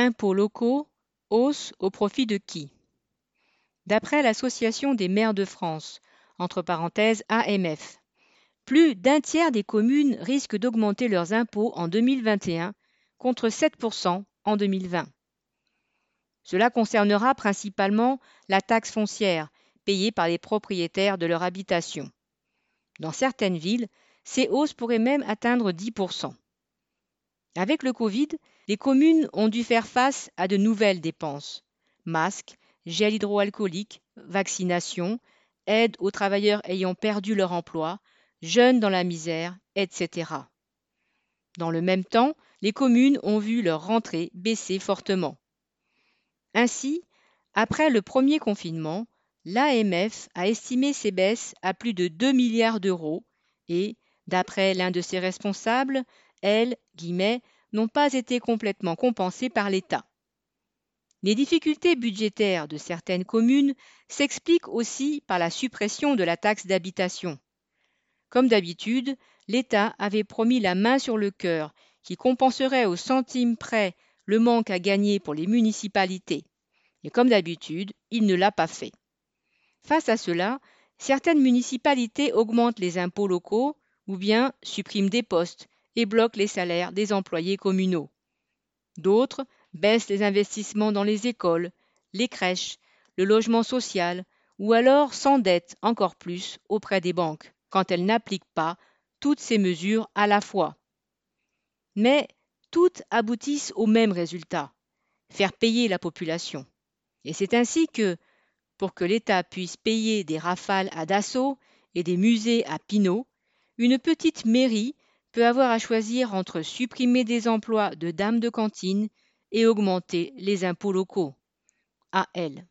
Impôts locaux, hausse au profit de qui? D'après l'Association des maires de France, AMF, plus d'un tiers des communes risquent d'augmenter leurs impôts en 2021 contre 7% en 2020. Cela concernera principalement la taxe foncière payée par les propriétaires de leur habitation. Dans certaines villes, ces hausses pourraient même atteindre 10%. Avec le Covid, les communes ont dû faire face à de nouvelles dépenses. Masques, gel hydroalcoolique, vaccination, aide aux travailleurs ayant perdu leur emploi, jeunes dans la misère, etc. Dans le même temps, les communes ont vu leur rentrée baisser fortement. Ainsi, après le premier confinement, l'AMF a estimé ces baisses à plus de 2 milliards d'euros et, d'après l'un de ses responsables, elles, guillemets, n'ont pas été complètement compensées par l'État. Les difficultés budgétaires de certaines communes s'expliquent aussi par la suppression de la taxe d'habitation. Comme d'habitude, l'État avait promis la main sur le cœur qui compenserait au centime près le manque à gagner pour les municipalités. Et comme d'habitude, il ne l'a pas fait. Face à cela, certaines municipalités augmentent les impôts locaux ou bien suppriment des postes et bloquent les salaires des employés communaux. D'autres baissent les investissements dans les écoles, les crèches, le logement social, ou alors s'endettent encore plus auprès des banques quand elles n'appliquent pas toutes ces mesures à la fois. Mais toutes aboutissent au même résultat, faire payer la population. Et c'est ainsi que, pour que l'État puisse payer des rafales à Dassault et des musées à Pinault, une petite mairie avoir à choisir entre supprimer des emplois de dames de cantine et augmenter les impôts locaux. Elle.